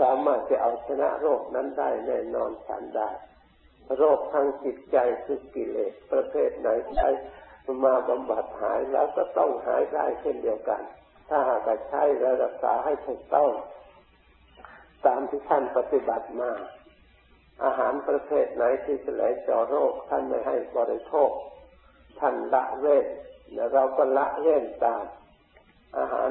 สามารถจะเอาชนะโรคนั้นได้แน่นอนฉันได้ โรคทางจิตใจคือกิเลสประเภทไหนใช้มาบำบัดหายแล้วก็ต้องหายได้เช่นเดียวกัน ถ้าหากใช้และรักษาให้ถูกต้อง ตามที่ท่านปฏิบัติมา อาหารประเภทไหนที่จะไหลเจาะโรคท่านไม่ให้บริโภค ท่านละเว้นและเราก็ละเว้นตาม อาหาร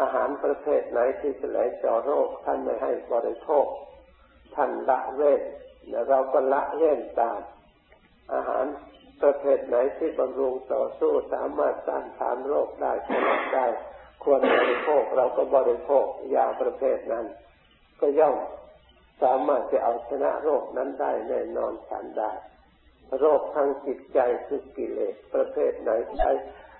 อาหารประเภทไหนที่จะไหลเจาะโรค ท่านไม่ให้บริโภค ท่านละเว้นและเราก็ละเว้นตาม อาหารประเภทไหนที่บำรุงต่อสู้สามารถต้านทานโรคได้ชนะได้ควรบริโภคเราก็บริโภคยาประเภทนั้น ก็ย่อมสามารถจะเอาชนะโรคนั้นได้แน่นอนฉันได้ โรคทางจิตใจคือกิเลสประเภทไหนใช้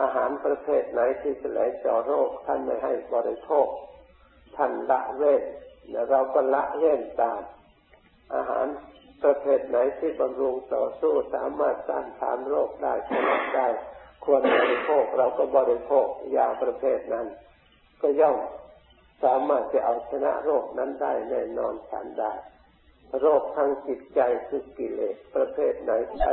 อาหารประเภทไหนที่จะไหลเจาะโรค ท่านไม่ให้บริโภค ท่านละเว้นและเราก็ละเว้นตาม อาหารประเภทไหนที่บำรุงต่อสู้สามารถต้านทานโรคได้ชนะได้ควรบริโภคเราก็บริโภคยาประเภทนั้น ก็ย่อมสามารถจะเอาชนะโรคนั้นได้แน่นอนฉันได้ โรคทางจิตใจคือกิเลสประเภทไหนใช้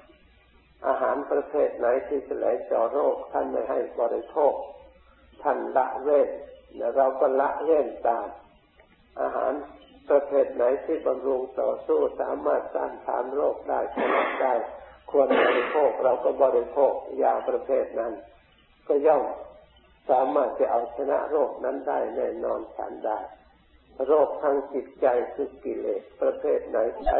อาหารประเภทไหนที่จะไหลเจาะโรคท่านไม่ให้บริโภค ท่านละเว้นและเราก็ละเว้นตาม อาหารประเภทไหนที่บำรุงต่อสู้สามารถต้านทานโรคได้ชนะได้ควรบริโภคเราก็บริโภคยาประเภทนั้น ก็ย่อมสามารถจะเอาชนะโรคนั้นได้แน่นอนฉันได้ โรคทางจิตใจคือกิเลสประเภทไหนใช้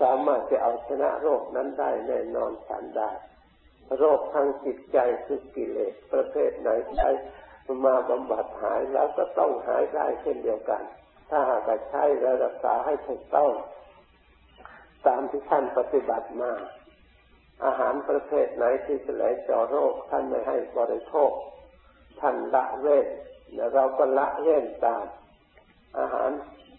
สามารถจะเอาชนะโรคนั้นได้แน่นอนฉันได้ โรคทางจิตใจคือกิเลสประเภทไหนใช้มาบำบัดหายแล้วก็ต้องหายได้เช่นเดียวกัน ถ้าหากใช้และรักษาให้ถูกต้อง ตามที่ท่านปฏิบัติมา อาหารประเภทไหนที่จะไหลเจาะโรคท่านไม่ให้บริโภค ท่านละเว้นและเราก็ละเว้นตาม อาหาร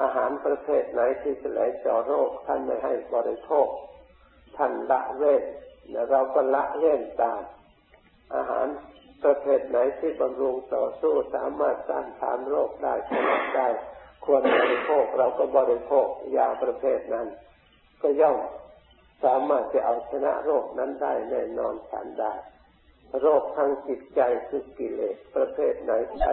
อาหารประเภทไหนที่จะไหลเจาะโรคท่านไม่ให้บริโภค ท่านละเว้นและเราก็ละเว้นตาม อาหารประเภทไหนที่บำรุงต่อสู้สามารถต้านทานโรคได้ชนะได้ควรบริโภคเราก็บริโภคยาประเภทนั้น ก็ย่อมสามารถจะเอาชนะโรคนั้นได้แน่นอนฉันได้ โรคทางจิตใจคือกิเลสประเภทไหนใช้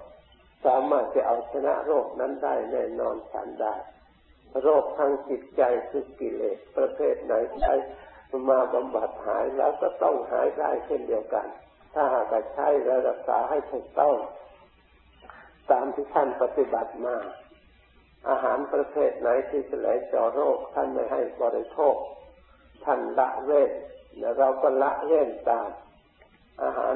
สามารถจะเอาชนะโรคนั้นได้แน่นอนฉันได้ โรคทางจิตใจคือกิเลสประเภทไหนใช้มาบำบัดหายแล้วก็ต้องหายได้เช่นเดียวกัน ถ้าหากใช้และรักษาให้ถูกต้อง ตามที่ท่านปฏิบัติมา อาหารประเภทไหนที่จะไหลเจาะโรคท่านไม่ให้บริโภค ท่านละเว้นและเราก็ละเว้นตาม อาหาร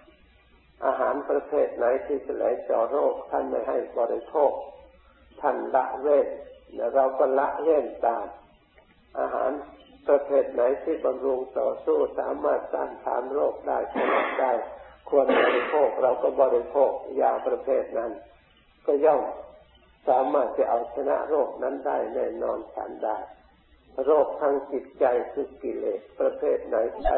อาหารประเภทไหนที่จะไหลเจาะโรคท่านไม่ให้บริโภค ท่านละเว้นและเราก็ละเว้นตาม อาหารประเภทไหนที่บำรุงต่อสู้สามารถต้านทานโรคได้ชนะได้ควรบริโภคเราก็บริโภคยาประเภทนั้น ก็ย่อมสามารถจะเอาชนะโรคนั้นได้แน่นอนฉันได้ โรคทางจิตใจคือกิเลสประเภทไหนใช้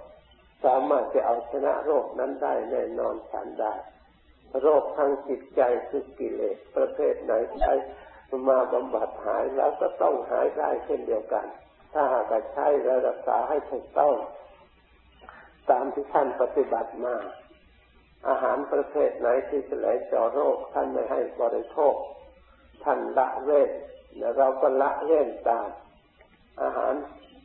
สามารถจะเอาชนะโรคนั้นได้แน่นอนฉันได้ โรคทางจิตใจคือกิเลสประเภทไหนใช้มาบำบัดหายแล้วก็ต้องหายได้เช่นเดียวกัน ถ้าหากใช้และรักษาให้ถูกต้อง ตามที่ท่านปฏิบัติมา อาหารประเภทไหนที่จะไหลเจาะโรคท่านไม่ให้บริโภค ท่านละเว้นและเราก็ละเว้นตาม อาหาร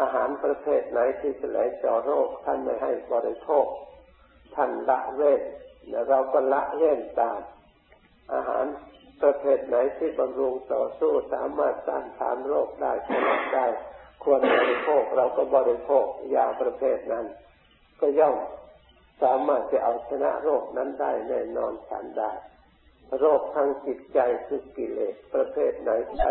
อาหารประเภทไหนที่จะไหลเจาะโรคท่านไม่ให้บริโภค ท่านละเว้นและเราก็ละเว้นตาม อาหารประเภทไหนที่บำรุงต่อสู้สามารถต้านทานโรคได้ชนะได้ควรบริโภคเราก็บริโภคยาประเภทนั้น ก็ย่อมสามารถจะเอาชนะโรคนั้นได้แน่นอนฉันได้ โรคทางจิตใจคือกิเลสประเภทไหนใช้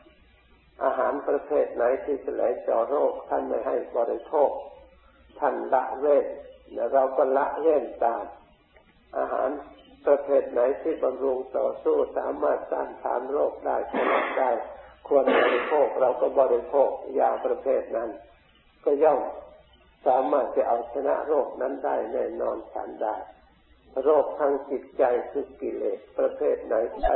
อาหารประเภทไหนที่จะไหลเจาะโรค ท่านไม่ให้บริโภค ท่านละเว้นแล้วเราก็ละเว้นตาม อาหารประเภทไหนที่บำรุงต่อสู้สามารถต้านทานโรคได้ชนะได้ ควรบริโภคเราก็บริโภคยาประเภทนั้น ก็ย่อมสามารถจะเอาชนะโรคนั้นได้แน่นอนฉันได้ โรคทางจิตใจคือกิเลสประเภทไหนใช้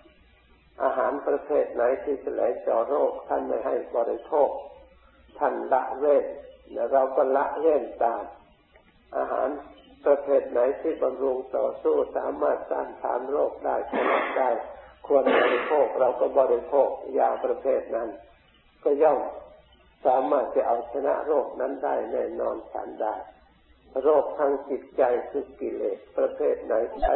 อาหารประเภทไหนที่จะไหลเจาะโรค ท่านไม่ให้บริโภค ท่านละเว้นและเราก็ละเว้นตาม อาหารประเภทไหนที่บำรุงต่อสู้สามารถต้านทานโรคได้ชนะได้ ควรบริโภคเราก็บริโภคยาประเภทนั้น ก็ย่อมสามารถจะเอาชนะโรคนั้นได้แน่นอนฉันได้ โรคทางจิตใจคือกิเลสประเภทไหนใช้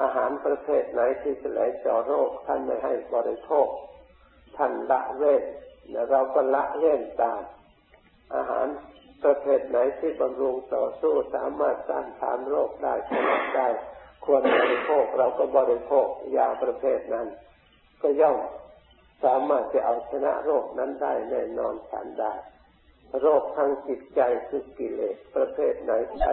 อาหารประเภทไหนที่จะไหลเจาะโรค ท่านไม่ให้บริโภค ท่านละเว้นและเราก็ละเว้นตาม อาหารประเภทไหนที่บำรุงต่อสู้สามารถต้านทานโรคได้ชนะได้ ควรบริโภคเราก็บริโภคยาประเภทนั้น ก็ย่อมสามารถจะเอาชนะโรคนั้นได้แน่นอนฉันได้ โรคทางจิตใจคือกิเลสประเภทไหนใช้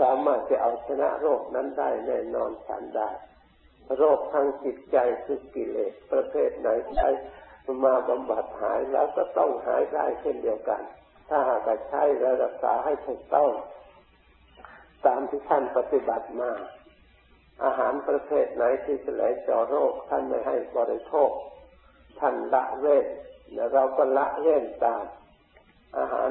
สามารถจะเอาชนะโรคนั้นได้แน่นอนฉันได้ โรคทางจิตใจคือกิเลสประเภทไหนใช้มาบำบัดหายแล้วก็ต้องหายได้เช่นเดียวกัน ถ้าหากใช้และรักษาให้ถูกต้อง ตามที่ท่านปฏิบัติมา อาหารประเภทไหนที่จะไหลเจาะโรคท่านไม่ให้บริโภค ท่านละเว้นและเราก็ละเว้นตาม อาหาร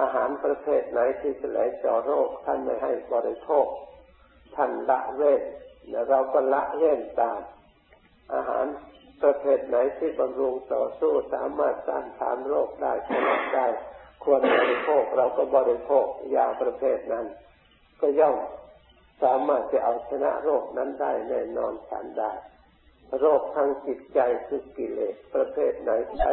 อาหารประเภทไหนที่จะไหลเจาะโรคท่านไม่ให้บริโภค ท่านละเว้นเราก็ละเว้นตาม อาหารประเภทไหนที่บำรุงต่อสู้สามารถต้านทานโรคได้ชนะได้ควรบริโภคเราก็บริโภคยาประเภทนั้น ก็ย่อมสามารถจะเอาชนะโรคนั้นได้แน่นอนฉันได้ โรคทางจิตใจคือกิเลสประเภทไหนใช้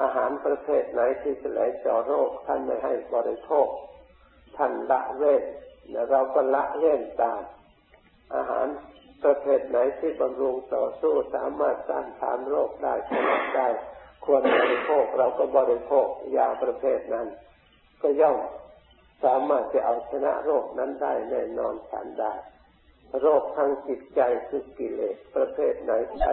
อาหารประเภทไหนที่จะไหลเจาะโรคท่านไม่ให้บริโภค ท่านละเว้นเราก็ละเว้นตาม อาหารประเภทไหนที่บำรุงต่อสู้สามารถต้านทานโรคได้ชนะได้ควรบริโภคเราก็บริโภคยาประเภทนั้น ก็ย่อมสามารถจะเอาชนะโรคนั้นได้แน่นอนฉันได้ โรคทางจิตใจคือกิเลสประเภทไหนใช้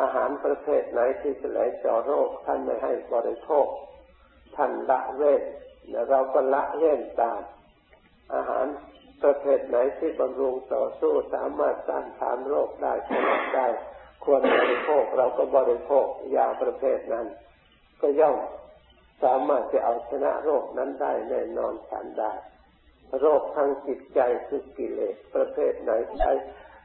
อาหารประเภทไหนที่จะไหลเจาะโรคท่านไม่ให้บริโภค ท่านละเว้นและเราก็ละเว้นตาม อาหารประเภทไหนที่บำรุงต่อสู้สามารถต้านทานโรคได้ชนะได้ควรบริโภคเราก็บริโภคยาประเภทนั้น ก็ย่อมสามารถจะเอาชนะโรคนั้นได้แน่นอนฉันได้ โรคทางจิตใจคือกิเลสประเภทไหนใช้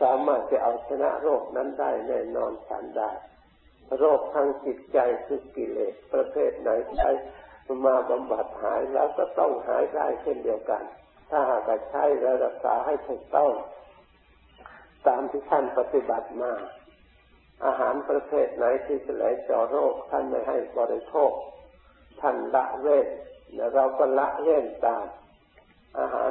สามารถจะเอาชนะโรคนั้นได้แน่นอนฉันได้โรคทางจิตใจคือกิเลสประเภทไหนใช้มาบำบัดหายแล้วก็ต้องหายได้เช่นเดียวกัน ถ้าหากใช้และรักษาให้ถูกต้อง ตามที่ท่านปฏิบัติมา อาหารประเภทไหนที่จะไหลเจาะโรคท่านไม่ให้บริโภค ท่านละเว้นและเราก็ละเว้นตาม อาหาร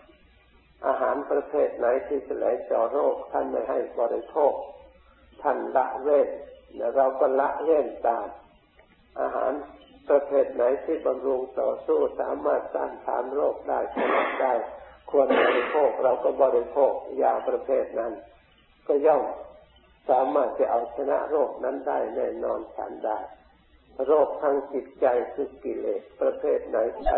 อาหารประเภทไหนที่จะไหลเจาะโรค ท่านไม่ให้บริโภค ท่านละเว้นและเราก็ละเว้นตาม อาหารประเภทไหนที่บำรุงต่อสู้สามารถต้านทานโรคได้ชนะได้ควรบริโภคเราก็บริโภคยาประเภทนั้น ก็ย่อมสามารถจะเอาชนะโรคนั้นได้แน่นอนฉันได้ โรคทางจิตใจคือกิเลสประเภทไหนใช้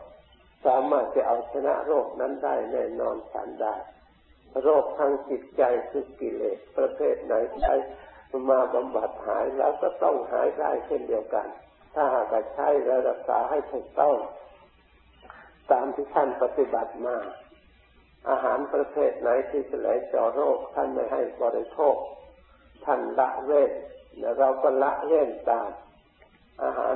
สามารถจะเอาชนะโรคนั้นได้แน่นอนฉันได้ โรคทางจิตใจคือกิเลสประเภทไหนใช้มาบำบัดหายแล้วก็ต้องหายได้เช่นเดียวกัน ถ้าหากใช้และรักษาให้ถูกต้อง ตามที่ท่านปฏิบัติมา อาหารประเภทไหนที่จะไหลเจาะโรคท่านไม่ให้บริโภค ท่านละเว้นและเราก็ละเว้นตาม อาหาร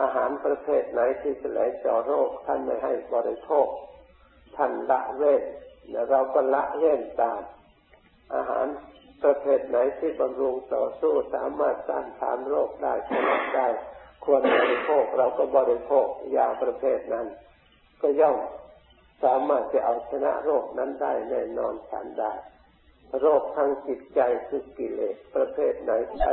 อาหารประเภทไหนที่จะไหลเจาะโรค ท่านไม่ให้บริโภค ท่านละเว้นและเราก็ละเว้นตาม อาหารประเภทไหนที่บำรุงต่อสู้สามารถต้านทานโรคได้ชนะได้ควรบริโภคเราก็บริโภคยาประเภทนั้น ก็ย่อมสามารถจะเอาชนะโรคนั้นได้แน่นอนฉันได้ โรคทางจิตใจคือกิเลสประเภทไหนใช้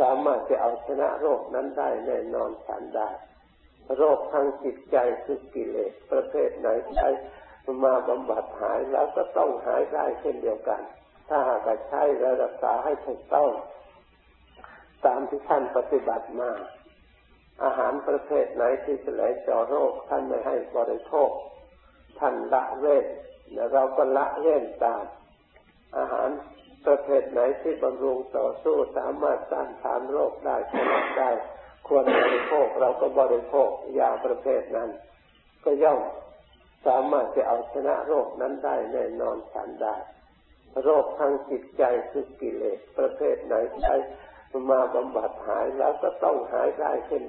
สามารถจะเอาชนะโรคนั้นได้แน่นอนฉันได้ โรคทางจิตใจคือกิเลสประเภทไหนใช้มาบำบัดหายแล้วก็ต้องหายได้เช่นเดียวกัน ถ้าหากใช้และรักษาให้ถูกต้อง ตามที่ท่านปฏิบัติมา อาหารประเภทไหนที่จะไหลเจาะโรคท่านไม่ให้บริโภค ท่านละเว้นและเราก็ละเว้นตาม อาหาร ประเภทไหนที่บำรุงต่อสู้สามารถต้านทานโรคได้ชนะได้ควรบริโภคเราก็บริโภคยาประเภทนั้น ก็ย่อมสามารถจะเอาชนะโรคนั้นได้แน่นอนฉันได้ โรคทางจิตใจคือกิเลสประเภทไหนใช้มาบำบัดหายแล้วก็ต้องหายได้เช่นเดียว